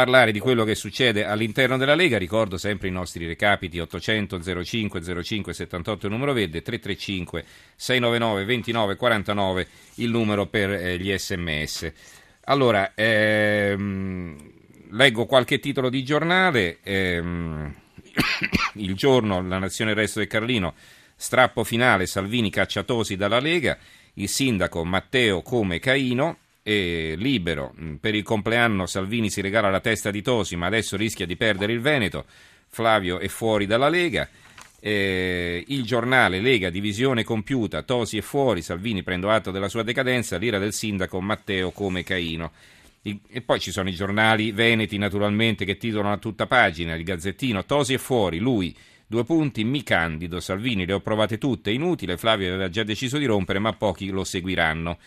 parlare di quello che succede all'interno della Lega. Ricordo sempre i nostri recapiti 800 05 05 78 il numero verde, 335 699 29 49 il numero per eh, gli sms. Allora, ehm, leggo qualche titolo di giornale. Ehm, il giorno, la Nazione, il resto del Carlino, strappo finale, Salvini cacciatosi dalla Lega, il sindaco Matteo come Caino, e libero. Mm, per il compleanno Salvini si regala la testa di Tosi, ma adesso rischia di perdere il Veneto. Flavio è fuori dalla Lega. Eh, il giornale Lega divisione compiuta, Tosi è fuori, Salvini prendo atto della sua decadenza, l'ira del sindaco Matteo come Caino. E poi ci sono i giornali veneti naturalmente che titolano a tutta pagina, il Gazzettino, Tosi è fuori, lui, due punti, mi candido, Salvini le ho provate tutte, inutile, Flavio aveva già deciso di rompere ma pochi lo seguiranno.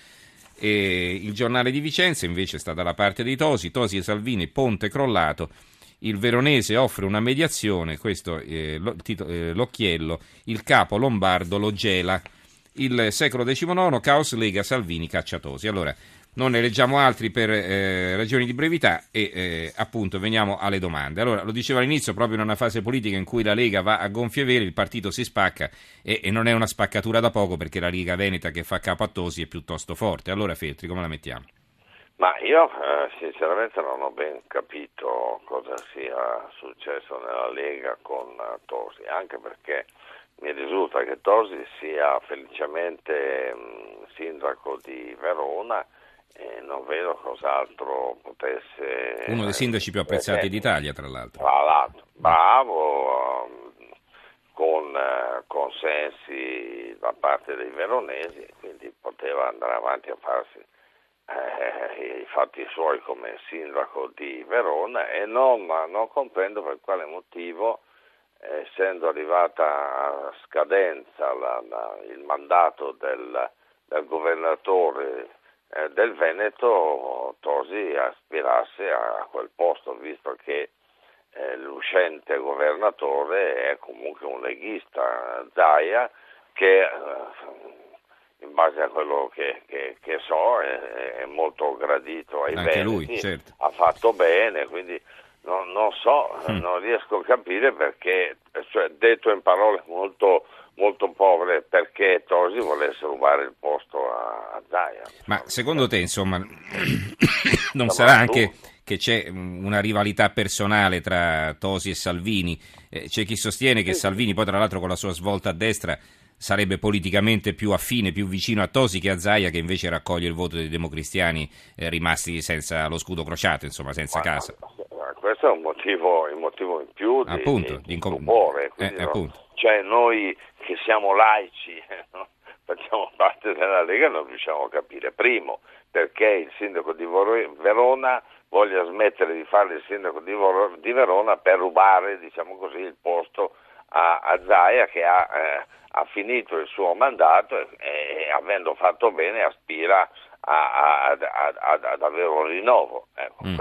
E il giornale di Vicenza invece sta dalla parte dei Tosi, Tosi e Salvini, ponte crollato, il veronese offre una mediazione, questo è eh, l'occhiello, il capo lombardo lo gela. Il secolo XIX, caos Lega Salvini cacciatosi. Allora, non ne leggiamo altri per eh, ragioni di brevità e eh, appunto veniamo alle domande. Allora, lo dicevo all'inizio, proprio in una fase politica in cui la Lega va a gonfie vere, il partito si spacca e, e non è una spaccatura da poco perché la Lega Veneta che fa capo a Tosi è piuttosto forte. Allora, Feltri, come la mettiamo? Ma io eh, sinceramente non ho ben capito cosa sia successo nella Lega con uh, Tosi, anche perché mi risulta che Tosi sia felicemente mh, sindaco di Verona e non vedo cos'altro potesse... Uno dei sindaci più apprezzati eh, d'Italia, tra l'altro. Tra l'altro, bravo, con eh, consensi da parte dei veronesi, quindi poteva andare avanti a farsi eh, i fatti suoi come sindaco di Verona e non, non comprendo per quale motivo, essendo arrivata a scadenza la, la, il mandato del, del governatore eh, del Veneto Tosi aspirasse a quel posto, visto che eh, l'uscente governatore è comunque un leghista, Zaia, che eh, in base a quello che, che, che so è, è, molto gradito ai Anche Veneti, lui, certo. ha fatto bene, quindi non, non so, mm. non riesco a capire perché, cioè, detto in parole molto molto povere perché Tosi volesse rubare il posto a, a Zaia. Ma secondo te, insomma, non sarà anche che c'è una rivalità personale tra Tosi e Salvini? Eh, c'è chi sostiene che Salvini, poi tra l'altro con la sua svolta a destra, sarebbe politicamente più affine, più vicino a Tosi che a Zaia, che invece raccoglie il voto dei democristiani eh, rimasti senza lo scudo crociato, insomma, senza Ma, casa. Questo è un motivo, un motivo in più di, appunto, di, di incomore. Eh, no? Cioè noi che siamo laici, no? facciamo parte della Lega, non riusciamo a capire. Primo, perché il sindaco di Verona voglia smettere di fare il sindaco di, Verona per rubare, diciamo così, il posto a, a Zaia che ha, eh, ha, finito il suo mandato e, e avendo fatto bene aspira a, a, ad avere un rinnovo. Ecco, mm.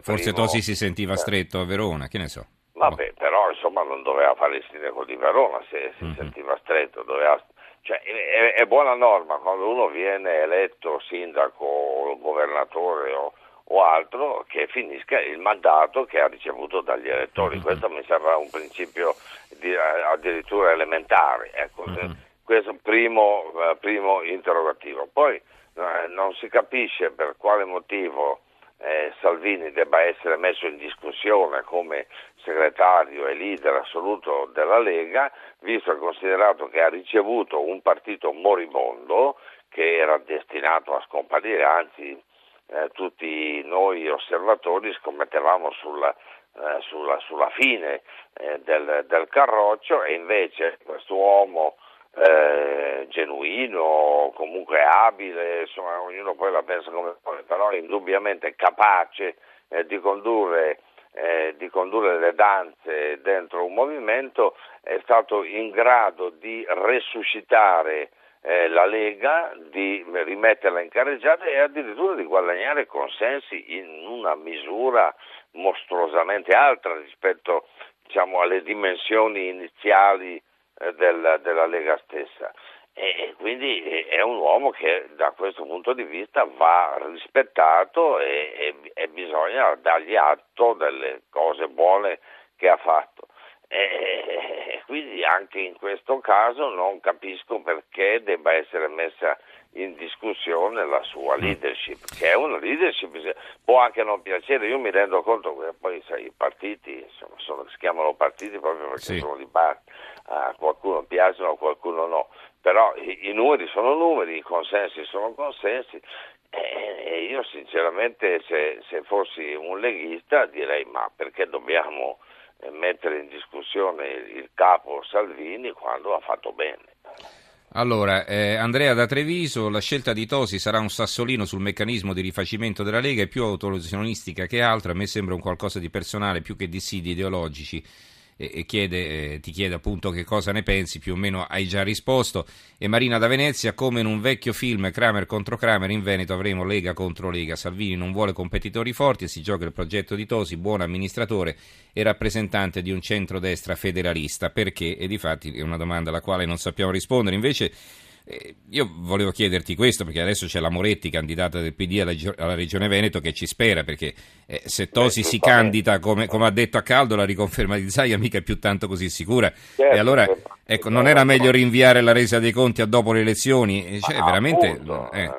Forse primo... Tosi si sentiva stretto a Verona, che ne so. Vabbè, però insomma non doveva fare il sindaco di Verona se si mm-hmm. sentiva stretto, doveva... cioè, è, è, buona norma quando uno viene eletto sindaco o governatore o, o, altro che finisca il mandato che ha ricevuto dagli elettori. Mm-hmm. Questo mi sembra un principio di, addirittura elementare. Ecco, mm-hmm. Questo è il primo, eh, primo interrogativo. Poi eh, non si capisce per quale motivo eh, Salvini debba essere messo in discussione come segretario e leader assoluto della Lega, visto e considerato che ha ricevuto un partito moribondo che era destinato a scomparire, anzi eh, tutti noi osservatori scommettevamo sulla, eh, sulla, sulla fine eh, del, del carroccio e invece questo uomo eh, genuino, comunque abile, insomma ognuno poi la pensa come vuole, però indubbiamente capace eh, di, condurre, eh, di condurre le danze dentro un movimento, è stato in grado di resuscitare eh, la Lega, di rimetterla in carreggiata e addirittura di guadagnare consensi in una misura mostruosamente alta rispetto diciamo, alle dimensioni iniziali eh, del, della Lega stessa. e quindi è un uomo che da questo punto di vista va rispettato e, e, e bisogna dargli atto delle cose buone che ha fatto. E quindi anche in questo caso non capisco perché debba essere messa in discussione la sua mm. leadership, che è una leadership, può anche non piacere, io mi rendo conto che poi sai, i partiti insomma, sono, si chiamano partiti proprio perché sì. sono di parte, a qualcuno piacciono, a qualcuno no, però i, i, numeri sono numeri, i consensi sono consensi. E io sinceramente se, se fossi un leghista direi ma perché dobbiamo eh, mettere in discussione il capo Salvini quando ha fatto bene. Allora, eh, Andrea da Treviso, la scelta di Tosi sarà un sassolino sul meccanismo di rifacimento della Lega, è più autolesionistica che altro, a me sembra un qualcosa di personale più che di sidi ideologici e, chiede, eh, ti chiede appunto che cosa ne pensi, più o meno hai già risposto. E Marina da Venezia, come in un vecchio film Kramer contro Kramer, in Veneto avremo Lega contro Lega. Salvini non vuole competitori forti e si gioca il progetto di Tosi, buon amministratore e rappresentante di un centrodestra federalista. Perché? E di fatti è una domanda alla quale non sappiamo rispondere. Invece eh, io volevo chiederti questo perché adesso c'è la Moretti, candidata del PD alla, alla Regione Veneto, che ci spera perché eh, se Tosi si candida, come, come, ha detto a Caldo, la riconferma di Zaia mica è più tanto così sicura. Certo, e allora ecco, non era meglio rinviare la resa dei conti a dopo le elezioni? Cioè, veramente... Appunto, eh.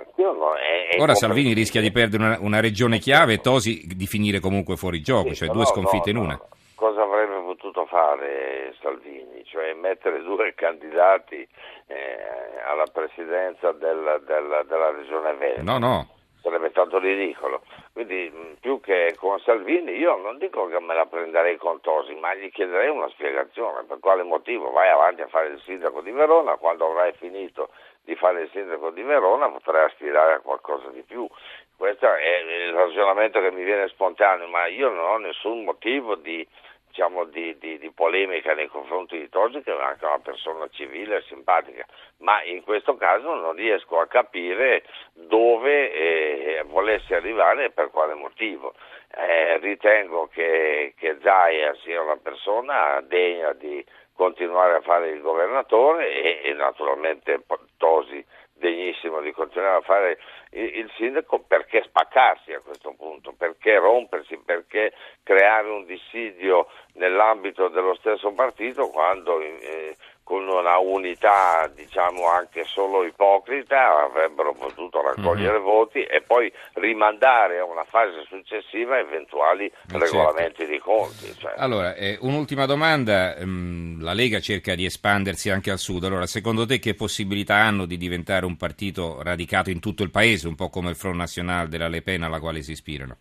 Ora Salvini rischia di perdere una, una, regione chiave e Tosi di finire comunque fuori gioco, cioè due sconfitte in una. Cosa avrebbe potuto fare Salvini? Cioè mettere due candidati eh, alla presidenza del, del, della regione Veneto. No, no. Sarebbe stato ridicolo. Quindi più che con Salvini io non dico che me la prenderei con Tosi, ma gli chiederei una spiegazione per quale motivo vai avanti a fare il sindaco di Verona, quando avrai finito di fare il sindaco di Verona potrai aspirare a qualcosa di più. Questo è il ragionamento che mi viene spontaneo, ma io non ho nessun motivo di diciamo, di, di, di, polemica nei confronti di Tosi che è anche una persona civile e simpatica, ma in questo caso non riesco a capire dove eh, volesse arrivare e per quale motivo. Eh, ritengo che, che Zaia sia una persona degna di continuare a fare il governatore e, e naturalmente Tosi degnissimo di continuare a fare il, sindaco, perché spaccarsi a questo punto, perché rompersi, perché creare un dissidio nell'ambito dello stesso partito quando eh, con una unità diciamo anche solo ipocrita avrebbero potuto raccogliere mm-hmm. voti e poi rimandare a una fase successiva eventuali eh, certo. regolamenti di conti. Cioè. Allora, eh, un'ultima domanda, mm, la Lega cerca di espandersi anche al sud, allora secondo te che possibilità hanno di diventare un partito radicato in tutto il paese, un po' come il Front National della Le Pen alla quale si ispirano?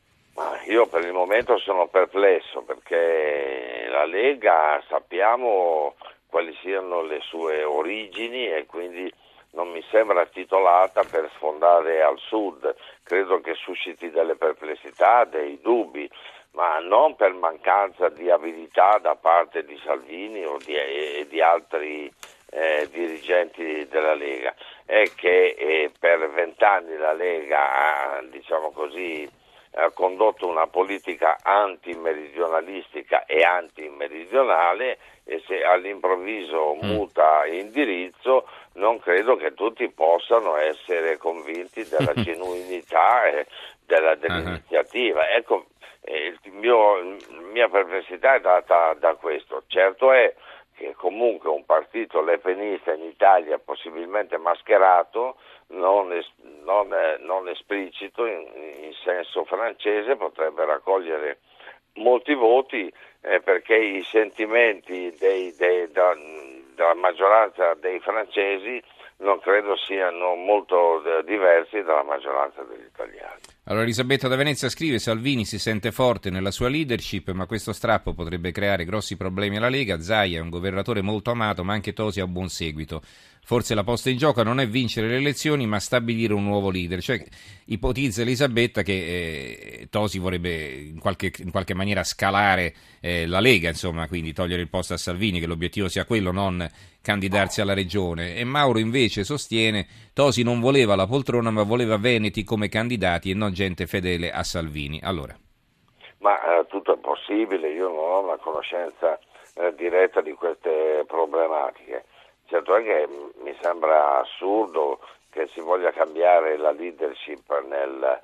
Io per il momento sono perplesso perché la Lega sappiamo quali siano le sue origini e quindi non mi sembra titolata per sfondare al sud, credo che susciti delle perplessità, dei dubbi, ma non per mancanza di abilità da parte di Salvini o di, e di altri eh, dirigenti della Lega, è che eh, per vent'anni la Lega ha diciamo così, ha condotto una politica antimeridionalistica e antimeridionale e se all'improvviso mm. muta indirizzo non credo che tutti possano essere convinti della genuinità e della, dell'iniziativa. Ecco, eh, mio, la mia perplessità è data da questo. Certo è che comunque un partito lepenista in Italia possibilmente mascherato, non, es, non, non esplicito in, in senso francese, potrebbe raccogliere molti voti eh, perché i sentimenti dei, dei, da, della maggioranza dei francesi non credo siano molto eh, diversi dalla maggioranza degli italiani. Allora Elisabetta da Venezia scrive Salvini si sente forte nella sua leadership ma questo strappo potrebbe creare grossi problemi alla Lega, Zaia è un governatore molto amato ma anche Tosi ha buon seguito. Forse la posta in gioco non è vincere le elezioni, ma stabilire un nuovo leader. Cioè, ipotizza Elisabetta che eh, Tosi vorrebbe in qualche, in qualche maniera scalare eh, la Lega, insomma, quindi togliere il posto a Salvini, che l'obiettivo sia quello, non candidarsi alla regione. E Mauro invece sostiene Tosi non voleva la poltrona, ma voleva Veneti come candidati e non gente fedele a Salvini. Allora. Ma eh, tutto è possibile, io non ho una conoscenza eh, diretta di queste problematiche certo è che mi sembra assurdo che si voglia cambiare la leadership nel,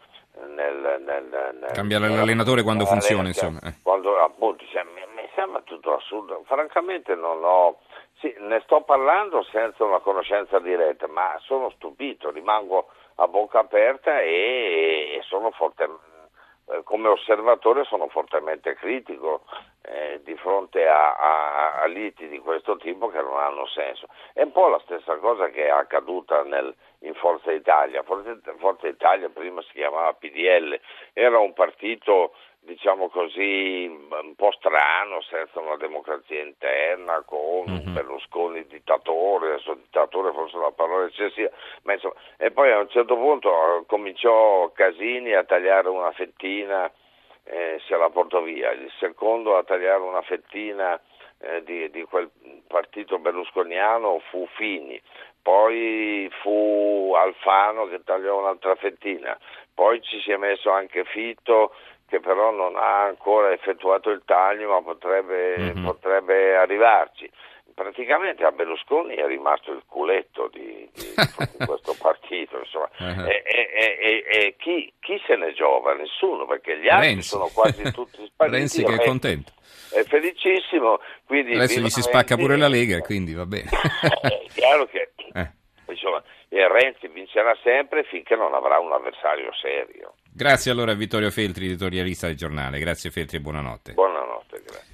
nel, nel, nel cambiare l'allenatore quando funziona insomma eh. quando appunto cioè, mi, mi, sembra tutto assurdo francamente non ho sì, ne sto parlando senza una conoscenza diretta ma sono stupito rimango a bocca aperta e, e sono fortemente come osservatore sono fortemente critico eh, di fronte a, a, a, liti di questo tipo che non hanno senso. È un po' la stessa cosa che è accaduta nel, in Forza Italia. Forza, Forza Italia prima si chiamava PDL, era un partito diciamo così, un po' strano, senza una democrazia interna, con mm-hmm. Berlusconi dittatore, adesso dittatore forse una parola eccessiva, ma insomma, e poi a un certo punto eh, cominciò Casini a tagliare una fettina, eh, se la portò via, il secondo a tagliare una fettina eh, di, di quel partito berlusconiano fu Fini, poi fu Alfano che tagliò un'altra fettina, poi ci si è messo anche Fitto che però non ha ancora effettuato il taglio ma potrebbe, mm-hmm. potrebbe arrivarci. Praticamente a Berlusconi è rimasto il culetto di, di, di questo partito, insomma. Uh-huh. E, e, e, e chi, chi, se ne giova? Nessuno, perché gli altri Renzi. sono quasi tutti spariti. Renzi che è contento. È felicissimo. Adesso gli si spacca pure la Lega, quindi va bene. è chiaro che eh. insomma, Renzi vincerà sempre finché non avrà un avversario serio. Grazie allora a Vittorio Feltri, editorialista del giornale. Grazie Feltri e buonanotte. Buonanotte, grazie.